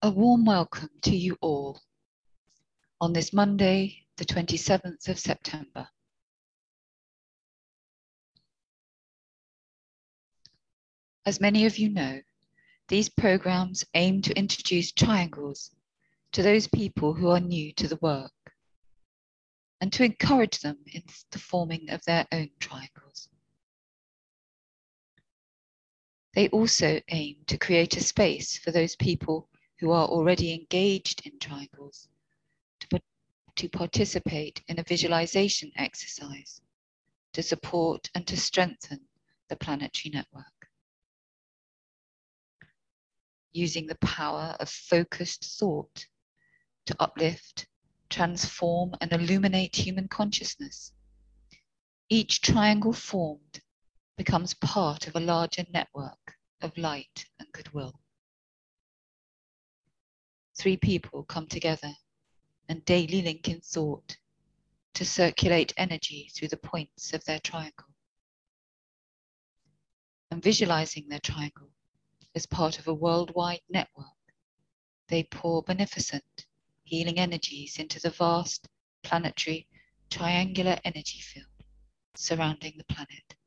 A warm welcome to you all on this Monday, the 27th of September. As many of you know, these programs aim to introduce triangles to those people who are new to the work and to encourage them in the forming of their own triangles. They also aim to create a space for those people who are already engaged in triangles to, to participate in a visualization exercise to support and to strengthen the planetary network. Using the power of focused thought to uplift, transform, and illuminate human consciousness. Each triangle formed becomes part of a larger network of light and goodwill three people come together and daily link in thought to circulate energy through the points of their triangle. And visualizing their triangle as part of a worldwide network, they pour beneficent, healing energies into the vast planetary triangular energy field surrounding the planet.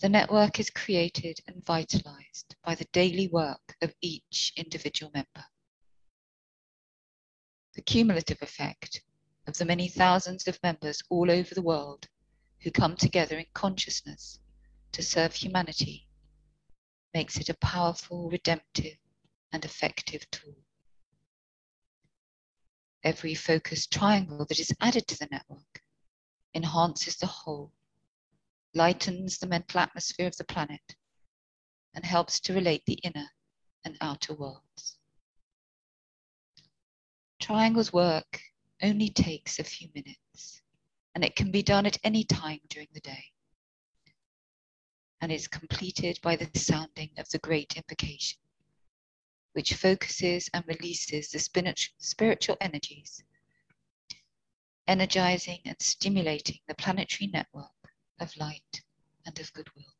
The network is created and vitalized by the daily work of each individual member. The cumulative effect of the many thousands of members all over the world who come together in consciousness to serve humanity makes it a powerful, redemptive, and effective tool. Every focused triangle that is added to the network enhances the whole lightens the mental atmosphere of the planet, and helps to relate the inner and outer worlds. Triangles work only takes a few minutes, and it can be done at any time during the day, and is completed by the sounding of the great invocation, which focuses and releases the spiritual energies, energizing and stimulating the planetary network of light and of goodwill.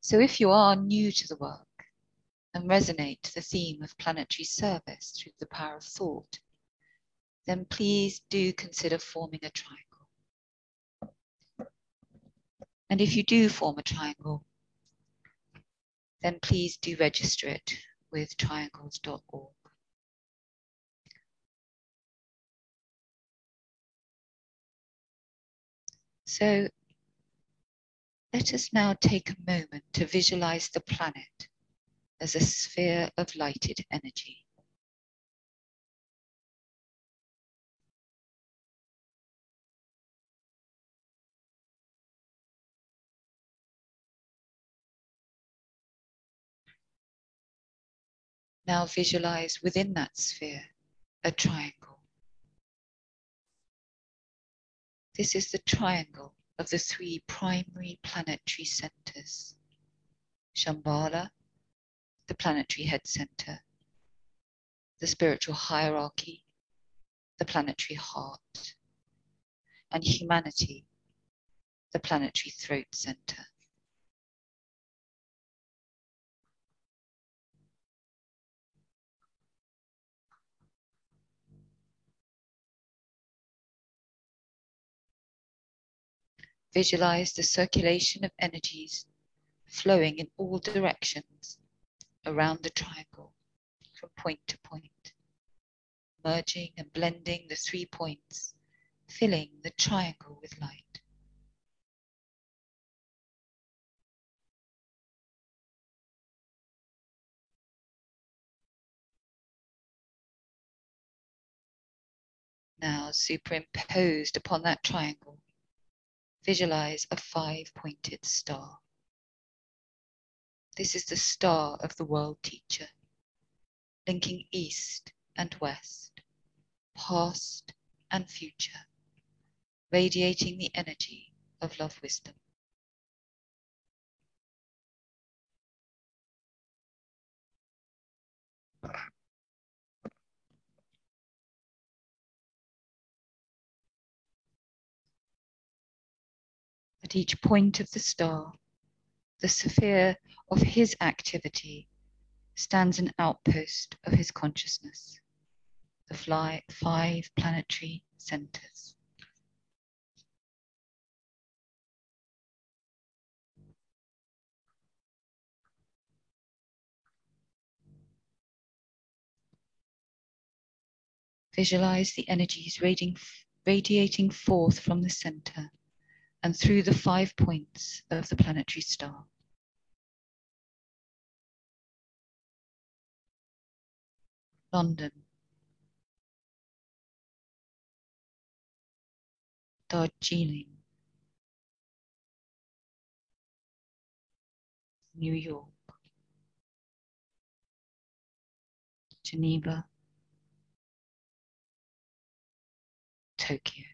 So if you are new to the work and resonate the theme of planetary service through the power of thought, then please do consider forming a triangle. And if you do form a triangle, then please do register it with triangles.org. So let us now take a moment to visualize the planet as a sphere of lighted energy. Now visualize within that sphere a triangle. This is the triangle of the three primary planetary centers. Shambhala, the planetary head center, the spiritual hierarchy, the planetary heart, and humanity, the planetary throat center. Visualize the circulation of energies flowing in all directions around the triangle from point to point, merging and blending the three points, filling the triangle with light. Now superimposed upon that triangle visualize a five pointed star. This is the star of the world teacher, linking east and west, past and future, radiating the energy of love wisdom. At each point of the star, the sphere of his activity stands an outpost of his consciousness, the fly, five planetary centers. Visualize the energies radiating, radiating forth from the center and through the five points of the planetary star. London, Darjeeling, New York, Geneva, Tokyo.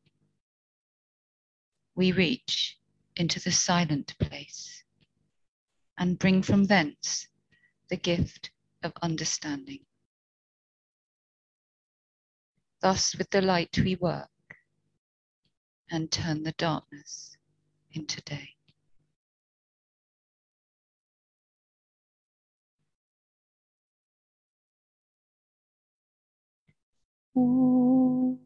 we reach into the silent place and bring from thence the gift of understanding. Thus, with the light, we work and turn the darkness into day. Ooh.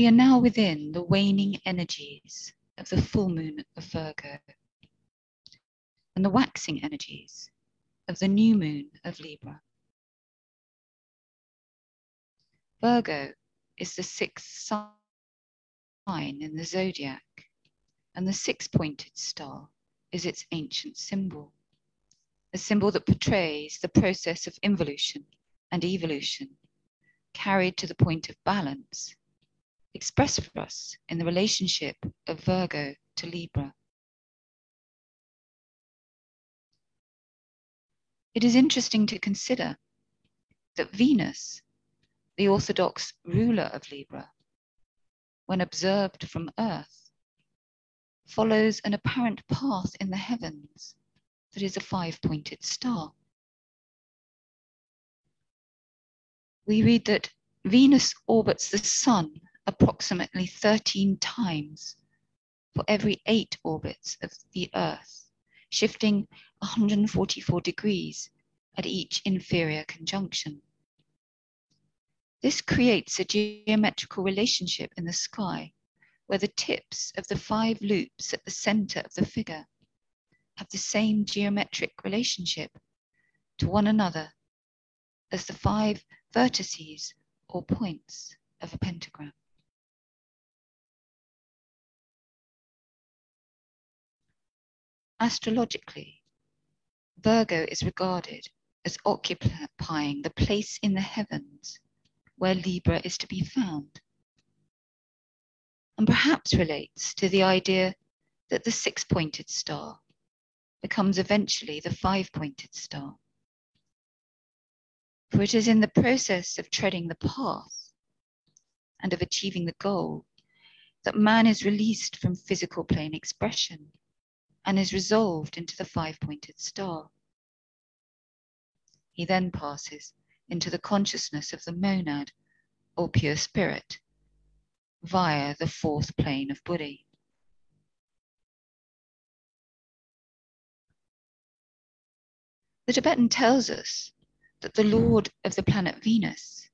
We are now within the waning energies of the full moon of Virgo and the waxing energies of the new moon of Libra. Virgo is the sixth sign in the zodiac, and the six pointed star is its ancient symbol, a symbol that portrays the process of involution and evolution carried to the point of balance expressed for us in the relationship of Virgo to Libra. It is interesting to consider that Venus, the orthodox ruler of Libra, when observed from Earth, follows an apparent path in the heavens that is a five pointed star. We read that Venus orbits the Sun approximately 13 times for every eight orbits of the Earth, shifting 144 degrees at each inferior conjunction. This creates a geometrical relationship in the sky where the tips of the five loops at the center of the figure have the same geometric relationship to one another as the five vertices or points of a pentagram. Astrologically, Virgo is regarded as occupying the place in the heavens where Libra is to be found, and perhaps relates to the idea that the six pointed star becomes eventually the five pointed star. For it is in the process of treading the path and of achieving the goal that man is released from physical plane expression and is resolved into the five pointed star. He then passes into the consciousness of the monad or pure spirit via the fourth plane of Buddhi. The Tibetan tells us that the Lord of the planet Venus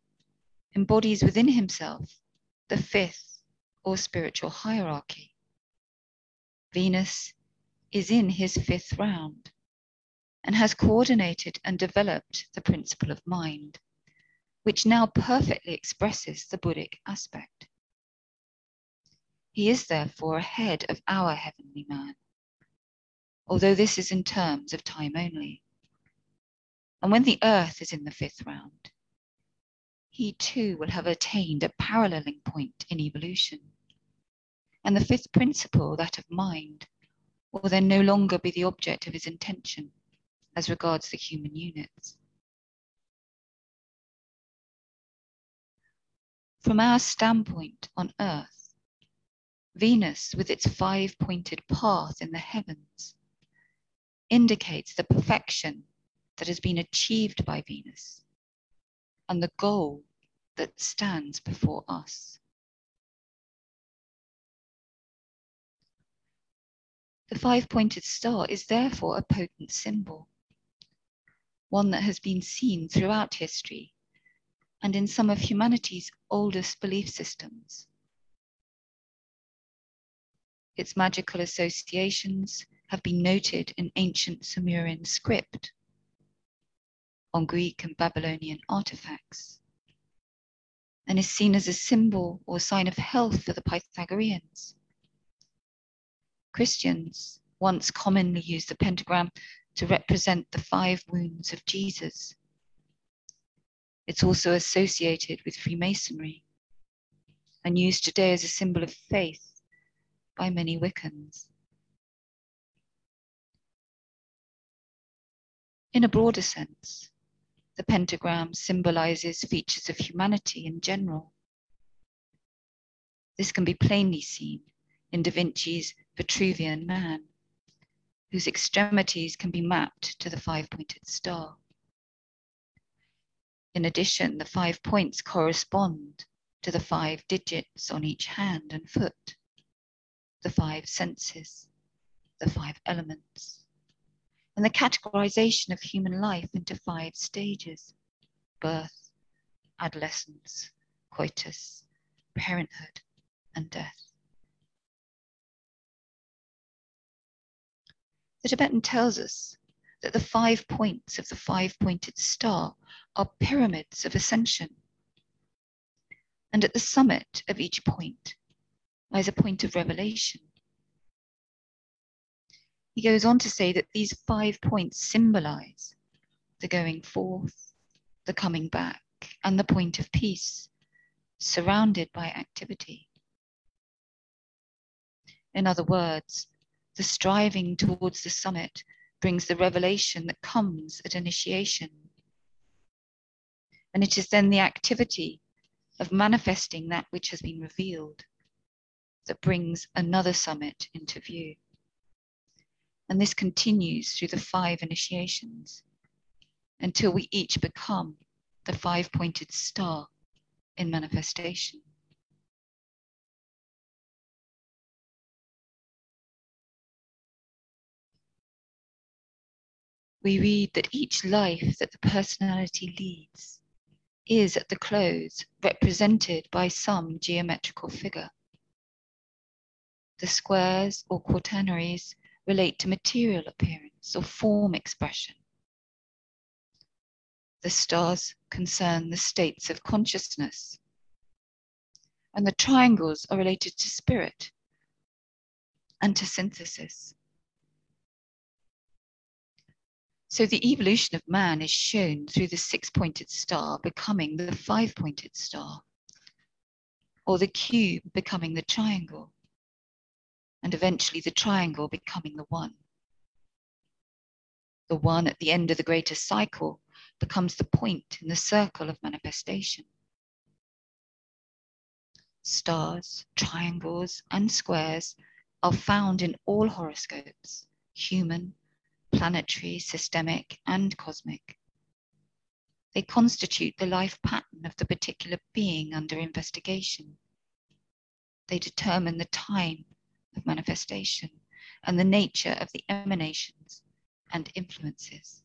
embodies within himself the fifth or spiritual hierarchy. Venus is in his fifth round and has coordinated and developed the principle of mind, which now perfectly expresses the Buddhic aspect. He is therefore ahead of our heavenly man, although this is in terms of time only. And when the earth is in the fifth round, he too will have attained a paralleling point in evolution. And the fifth principle, that of mind, will then no longer be the object of his intention as regards the human units. From our standpoint on Earth, Venus, with its five pointed path in the heavens, indicates the perfection that has been achieved by Venus and the goal that stands before us. The five pointed star is therefore a potent symbol, one that has been seen throughout history and in some of humanity's oldest belief systems. Its magical associations have been noted in ancient Sumerian script, on Greek and Babylonian artifacts, and is seen as a symbol or sign of health for the Pythagoreans. Christians once commonly used the pentagram to represent the five wounds of Jesus. It's also associated with Freemasonry and used today as a symbol of faith by many Wiccans. In a broader sense, the pentagram symbolizes features of humanity in general. This can be plainly seen in Da Vinci's Vitruvian Man, whose extremities can be mapped to the five pointed star. In addition, the five points correspond to the five digits on each hand and foot, the five senses, the five elements, and the categorization of human life into five stages birth, adolescence, coitus, parenthood, and death. The Tibetan tells us that the five points of the five pointed star are pyramids of ascension. And at the summit of each point lies a point of revelation. He goes on to say that these five points symbolize the going forth, the coming back, and the point of peace, surrounded by activity. In other words, the striving towards the summit brings the revelation that comes at initiation. And it is then the activity of manifesting that which has been revealed that brings another summit into view. And this continues through the five initiations until we each become the five pointed star in manifestation. We read that each life that the personality leads is at the close represented by some geometrical figure. The squares or quaternaries relate to material appearance or form expression. The stars concern the states of consciousness. And the triangles are related to spirit and to synthesis. So the evolution of man is shown through the six pointed star becoming the five pointed star, or the cube becoming the triangle, and eventually the triangle becoming the one. The one at the end of the greater cycle becomes the point in the circle of manifestation. Stars, triangles, and squares are found in all horoscopes, human, planetary, systemic, and cosmic. They constitute the life pattern of the particular being under investigation. They determine the time of manifestation and the nature of the emanations and influences.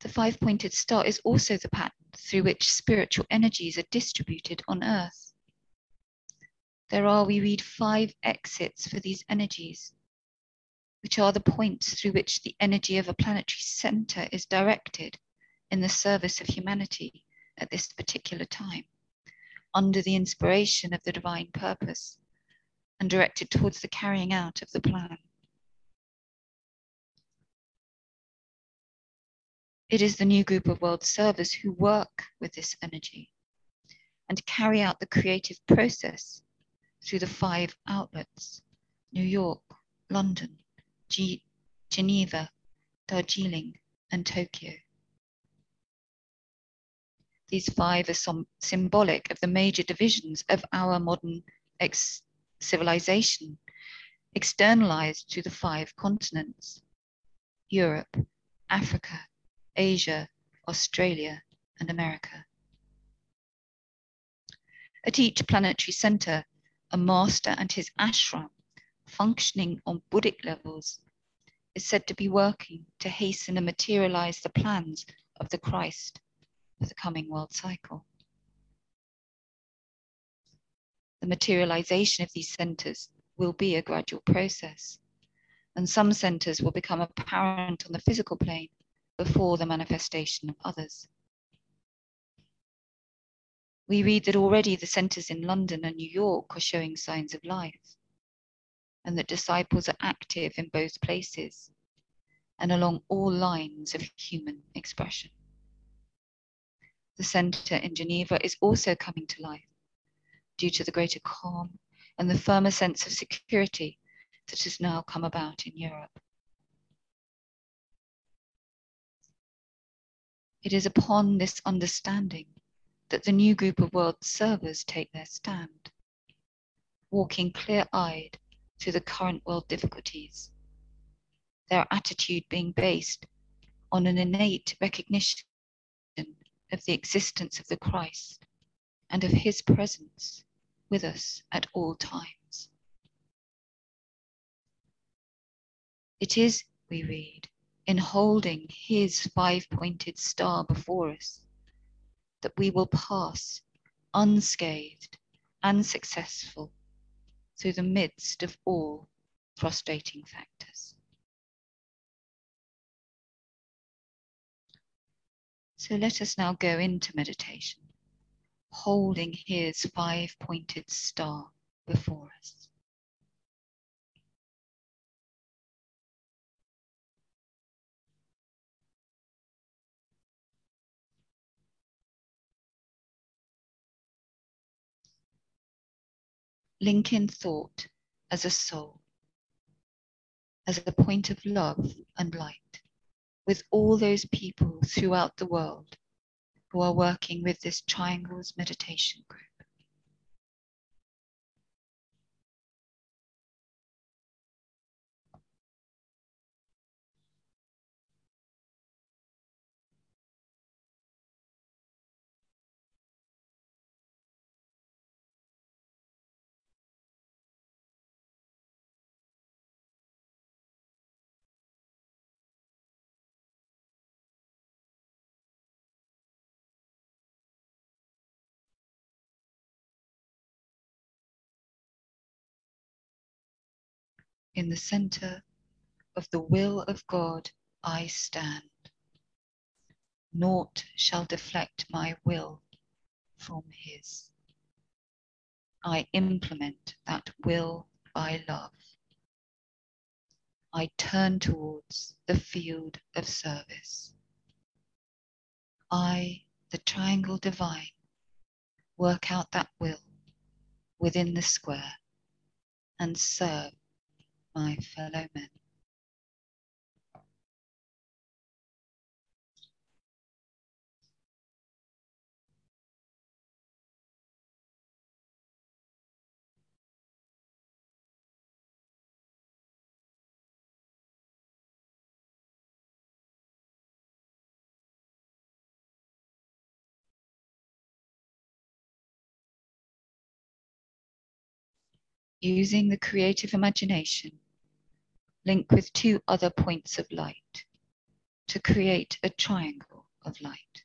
The five pointed star is also the pattern through which spiritual energies are distributed on Earth. There are, we read, five exits for these energies, which are the points through which the energy of a planetary center is directed in the service of humanity at this particular time, under the inspiration of the divine purpose and directed towards the carrying out of the plan. It is the new group of world servers who work with this energy and carry out the creative process through the five outlets New York, London, G- Geneva, Darjeeling, and Tokyo. These five are some symbolic of the major divisions of our modern ex- civilization, externalized to the five continents Europe, Africa, Asia, Australia, and America. At each planetary center, a master and his ashram functioning on Buddhic levels is said to be working to hasten and materialize the plans of the Christ for the coming world cycle. The materialization of these centers will be a gradual process, and some centers will become apparent on the physical plane before the manifestation of others we read that already the centers in London and New York are showing signs of life, and that disciples are active in both places and along all lines of human expression. The center in Geneva is also coming to life due to the greater calm and the firmer sense of security that has now come about in Europe. It is upon this understanding that the new group of world servers take their stand, walking clear eyed through the current world difficulties, their attitude being based on an innate recognition of the existence of the Christ and of his presence with us at all times. It is, we read, in holding his five pointed star before us that we will pass unscathed and successful through the midst of all frustrating factors. So let us now go into meditation, holding his five pointed star before us. Link in thought as a soul, as a point of love and light. with all those people throughout the world who are working with this Triangles Meditation Group. In the center of the will of God, I stand. Naught shall deflect my will from His. I implement that will by love. I turn towards the field of service. I, the triangle divine, work out that will within the square and serve my fellow men. Using the creative imagination, link with two other points of light to create a triangle of light.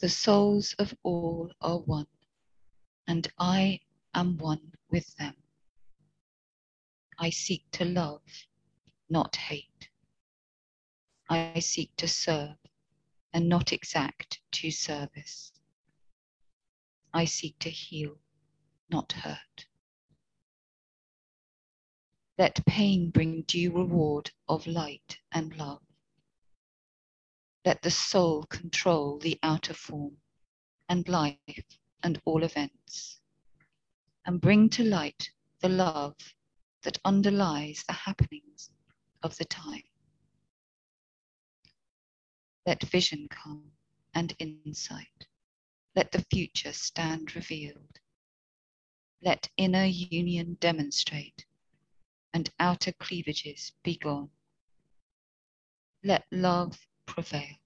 The souls of all are one, and I am one with them. I seek to love, not hate. I seek to serve and not exact to service. I seek to heal, not hurt. Let pain bring due reward of light and love. Let the soul control the outer form and life and all events, and bring to light the love that underlies the happenings of the time. Let vision come and insight. Let the future stand revealed. Let inner union demonstrate and outer cleavages be gone. Let love prevail.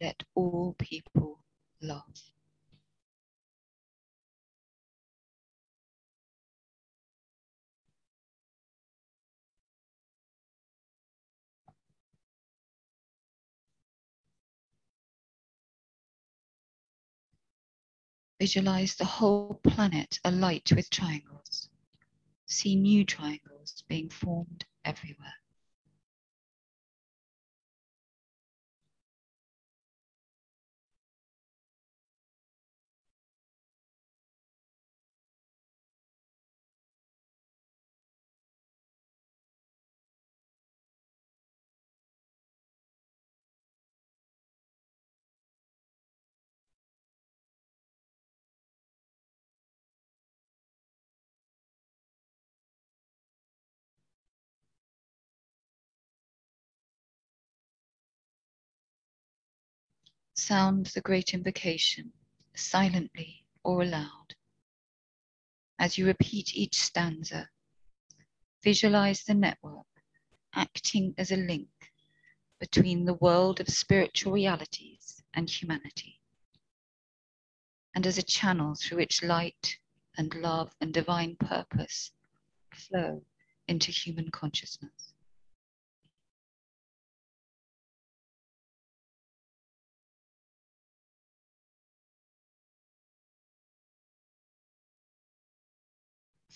Let all people love. Visualize the whole planet alight with triangles. See new triangles being formed everywhere. Sound the great invocation silently or aloud. As you repeat each stanza, visualize the network acting as a link between the world of spiritual realities and humanity, and as a channel through which light and love and divine purpose flow into human consciousness.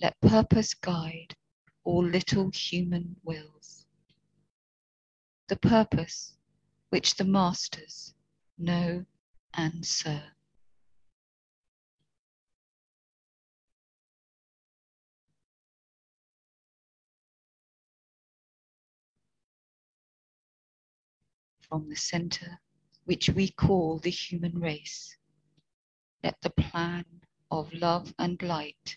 let purpose guide all little human wills. The purpose which the masters know and serve. From the center which we call the human race, let the plan of love and light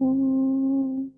Oh.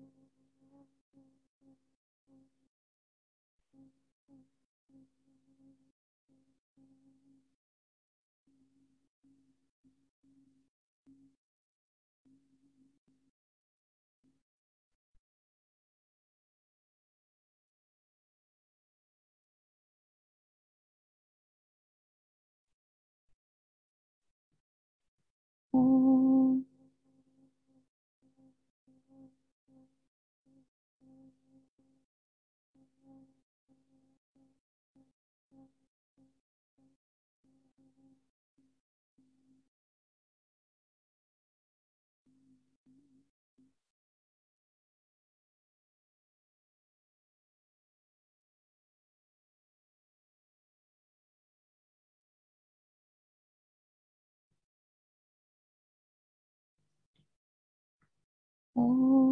Oh.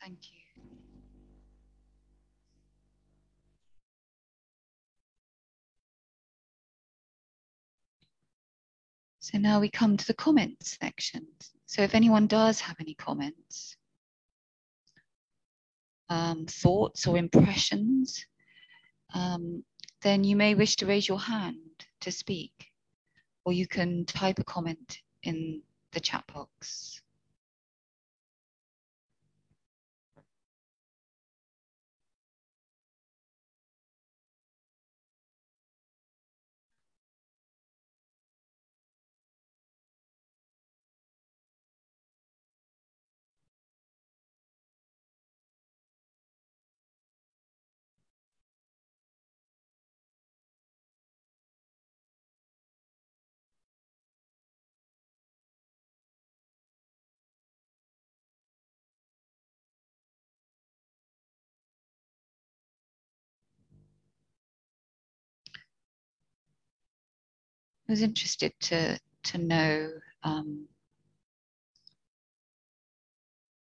Thank you. So now we come to the comments section. So if anyone does have any comments, um, thoughts or impressions, um, then you may wish to raise your hand to speak, or you can type a comment in the chat box. I was interested to to know um,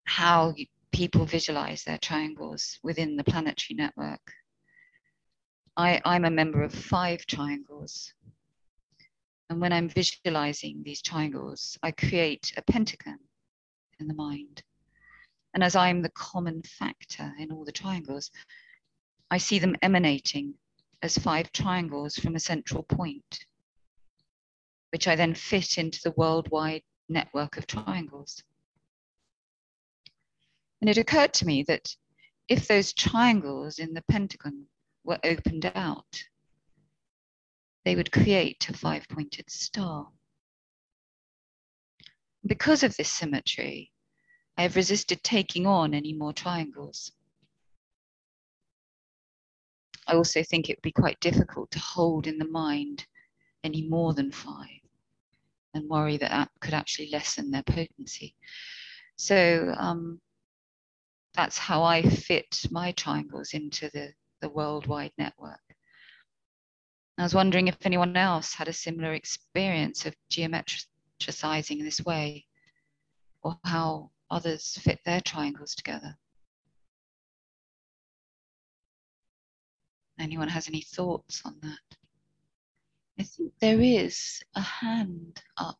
how people visualize their triangles within the planetary network. I, I'm a member of five triangles. And when I'm visualizing these triangles, I create a pentagon in the mind. And as I'm the common factor in all the triangles, I see them emanating as five triangles from a central point which I then fit into the worldwide network of triangles. And it occurred to me that if those triangles in the pentagon were opened out, they would create a five pointed star. because of this symmetry, I have resisted taking on any more triangles. I also think it would be quite difficult to hold in the mind any more than five and worry that that could actually lessen their potency. So um, that's how I fit my triangles into the, the worldwide network. I was wondering if anyone else had a similar experience of geometricizing in this way, or how others fit their triangles together. Anyone has any thoughts on that? I think there is a hand up.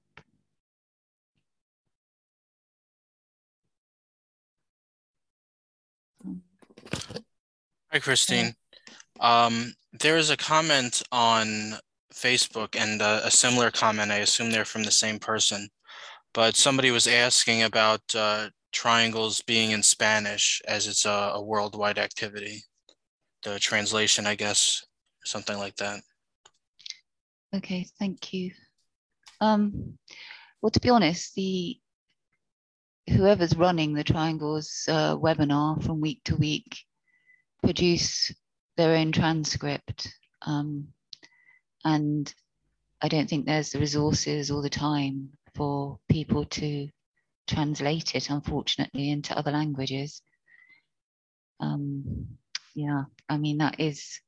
Hi, Christine. Um, there is a comment on Facebook and a, a, similar comment. I assume they're from the same person, but somebody was asking about uh, triangles being in Spanish as it's a, a worldwide activity. The translation, I guess, something like that. Okay, thank you. Um, well, to be honest, the whoever's running the triangles uh, webinar from week to week produce their own transcript. Um, and I don't think there's the resources all the time for people to translate it, unfortunately, into other languages. Um, yeah, I mean, that is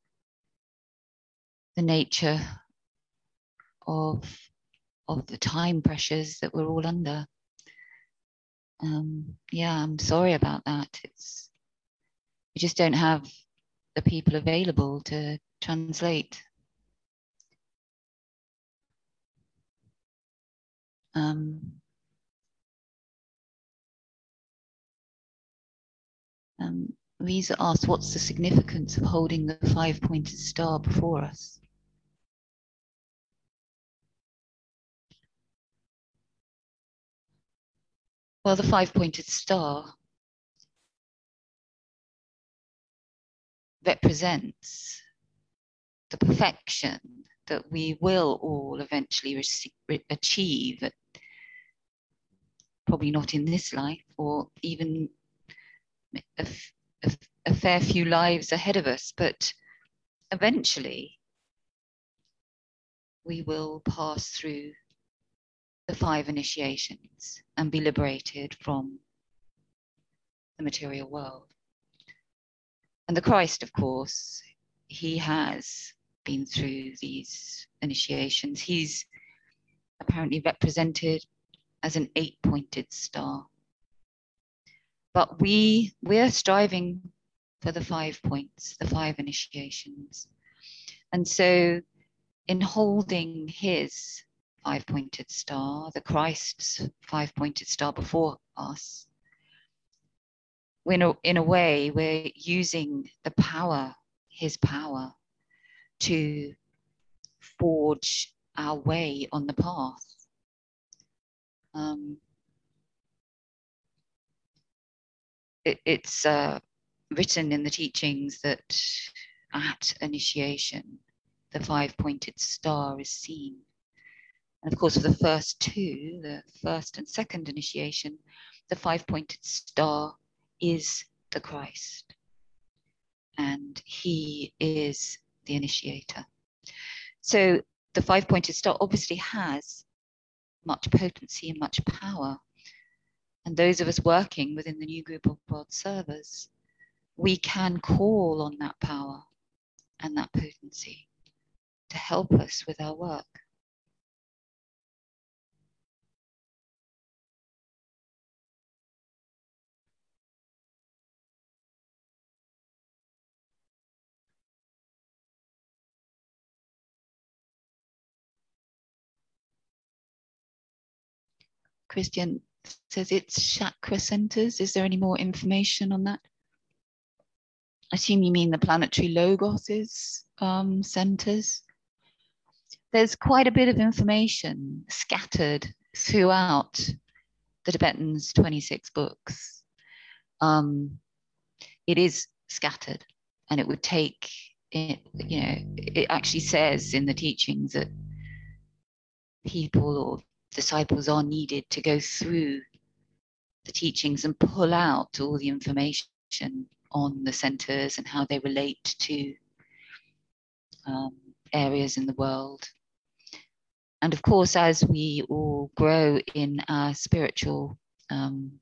the nature of, of the time pressures that we're all under. Um, yeah, I'm sorry about that. It's we just don't have the people available to translate. Um, um, Lisa asked, what's the significance of holding the five-pointed star before us? Well, the five-pointed star represents the perfection that we will all eventually receive, achieve, probably not in this life or even a, a, a fair few lives ahead of us, but eventually we will pass through the five initiations and be liberated from the material world. And the Christ, of course, he has been through these initiations. He's apparently represented as an eight pointed star. But we, we're striving for the five points, the five initiations. And so, in holding his five pointed star, the Christ's five pointed star before us, in a, in a way, we're using the power, his power, to forge our way on the path. Um, it, it's uh, written in the teachings that at initiation, the five pointed star is seen. And of course, for the first two, the first and second initiation, the five pointed star is the Christ. And he is the initiator. So the five pointed star obviously has much potency and much power. And those of us working within the new group of world servers, we can call on that power and that potency to help us with our work. Christian says it's chakra centers. Is there any more information on that? I assume you mean the planetary logoses um, centers. There's quite a bit of information scattered throughout the Tibetans' 26 books. Um, it is scattered, and it would take it, you know, it actually says in the teachings that people or disciples are needed to go through the teachings and pull out all the information on the centers and how they relate to um, areas in the world. And of course, as we all grow in our spiritual um,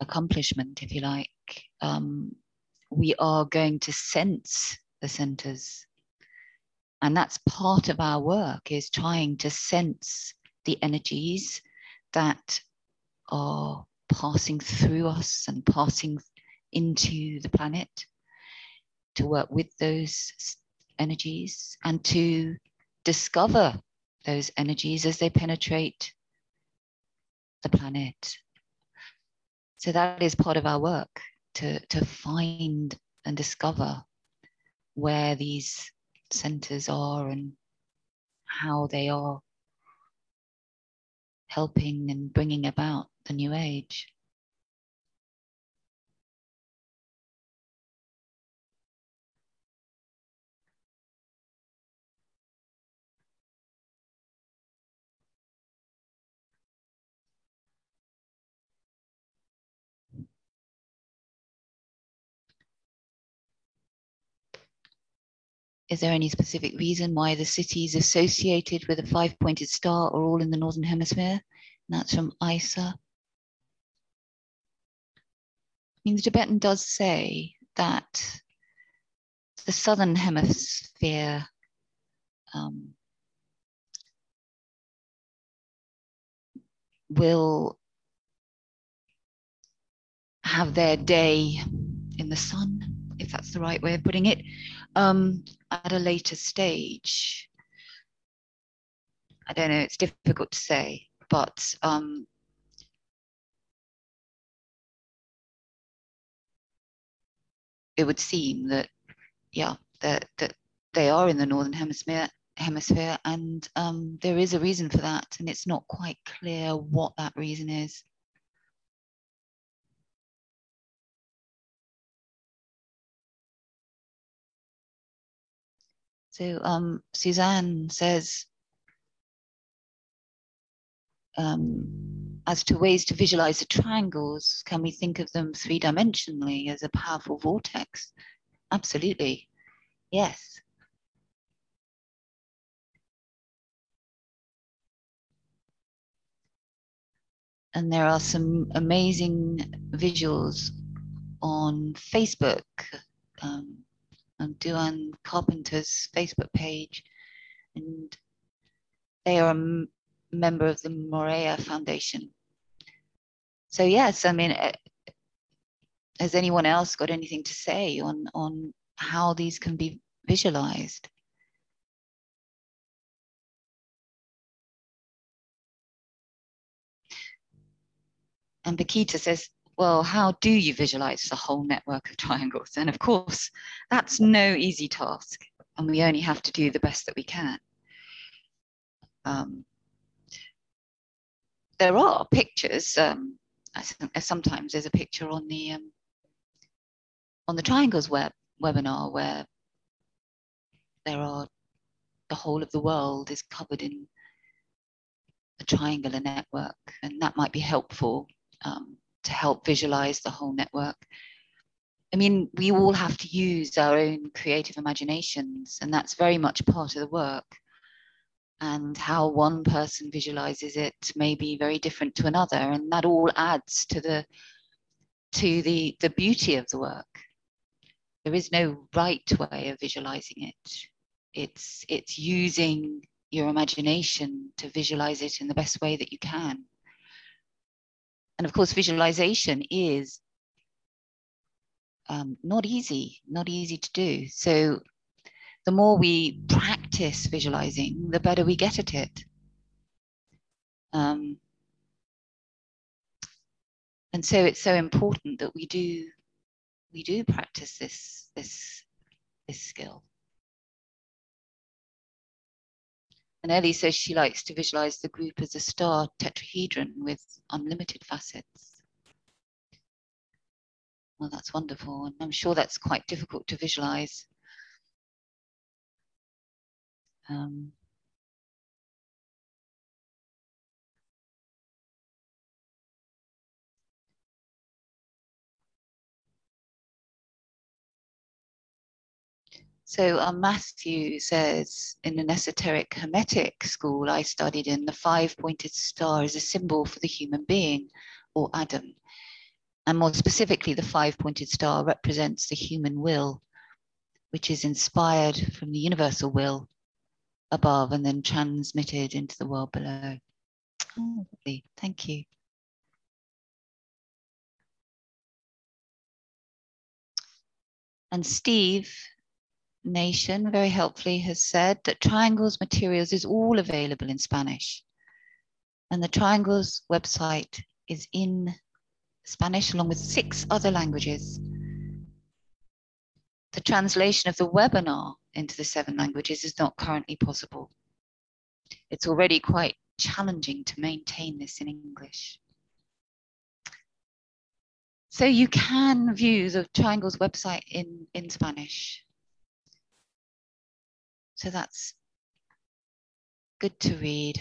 accomplishment, if you like, um, we are going to sense the centers. And that's part of our work is trying to sense the energies that are passing through us and passing into the planet to work with those energies and to discover those energies as they penetrate the planet. So that is part of our work to, to find and discover where these centers are and how they are helping and bringing about the new age. Is there any specific reason why the cities associated with a five pointed star are all in the Northern Hemisphere? And that's from Isa. I mean, the Tibetan does say that the Southern Hemisphere um, will have their day in the sun, if that's the right way of putting it, um, at a later stage. I don't know, it's difficult to say, but um, it would seem that, yeah, that, that they are in the Northern Hemisphere, hemisphere and um, there is a reason for that, and it's not quite clear what that reason is. So um, Suzanne says, um, as to ways to visualize the triangles, can we think of them three dimensionally as a powerful vortex? Absolutely, yes. And there are some amazing visuals on Facebook. Um, on Duan Carpenter's Facebook page, and they are a member of the Morya Foundation. So yes, I mean, uh, has anyone else got anything to say on on how these can be visualized? And Bakita says, well, how do you visualize the whole network of triangles? And of course, that's no easy task, and we only have to do the best that we can. Um, there are pictures. Um, sometimes there's a picture on the um, on the triangles web webinar where there are the whole of the world is covered in a triangular network, and that might be helpful um, to help visualize the whole network. I mean, we all have to use our own creative imaginations, and that's very much part of the work. And how one person visualizes it may be very different to another, and that all adds to the to the the beauty of the work. There is no right way of visualizing it. It's it's using your imagination to visualize it in the best way that you can. And of course, visualization is um, not easy, not easy to do. So the more we practice visualizing, the better we get at it. Um, and so it's so important that we do we do practice this this this skill. And Ellie says she likes to visualize the group as a star tetrahedron with unlimited facets. Well, that's wonderful. And I'm sure that's quite difficult to visualize. Um, So um, Matthew says, in an esoteric Hermetic school I studied in, the five-pointed star is a symbol for the human being, or Adam. And more specifically, the five-pointed star represents the human will, which is inspired from the universal will above and then transmitted into the world below. Oh. Thank you. And Steve Nation very helpfully has said that Triangles Materials is all available in Spanish. And the Triangles website is in Spanish along with six other languages. The translation of the webinar into the seven languages is not currently possible. It's already quite challenging to maintain this in English. So you can view the Triangles website in, in Spanish. So that's good to read.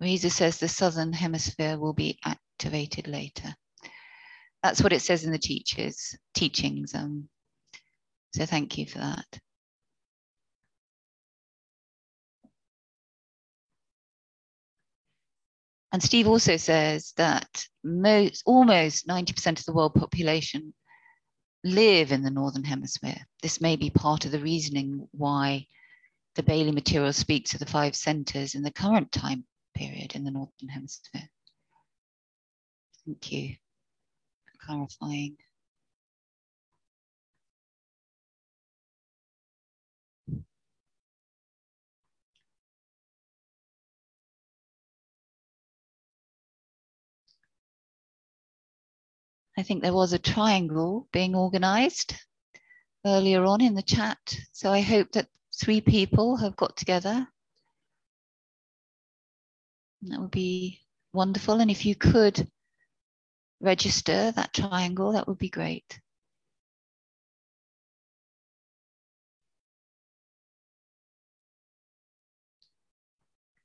Reza says the southern hemisphere will be activated later. That's what it says in the teachers, teachings. Um, so thank you for that. And Steve also says that most, almost 90% of the world population live in the Northern Hemisphere. This may be part of the reasoning why the Bailey material speaks of the five centers in the current time period in the Northern Hemisphere. Thank you for clarifying. I think there was a triangle being organized earlier on in the chat. So I hope that three people have got together. That would be wonderful. And if you could register that triangle, that would be great.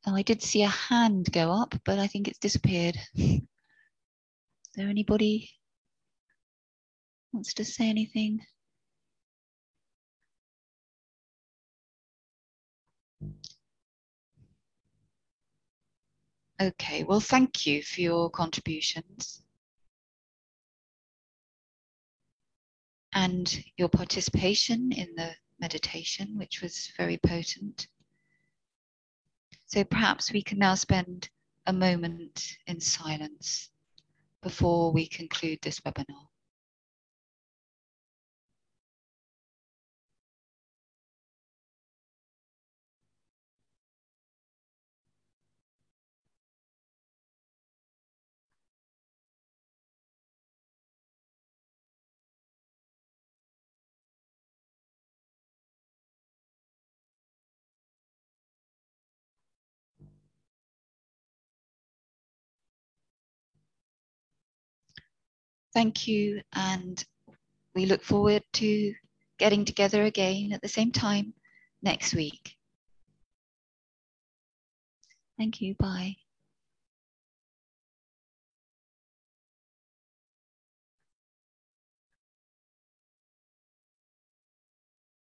Oh, I did see a hand go up, but I think it's disappeared. Is there anybody wants to say anything? Okay, well, thank you for your contributions and your participation in the meditation, which was very potent. So perhaps we can now spend a moment in silence before we conclude this webinar. Thank you, and we look forward to getting together again at the same time next week. Thank you. Bye.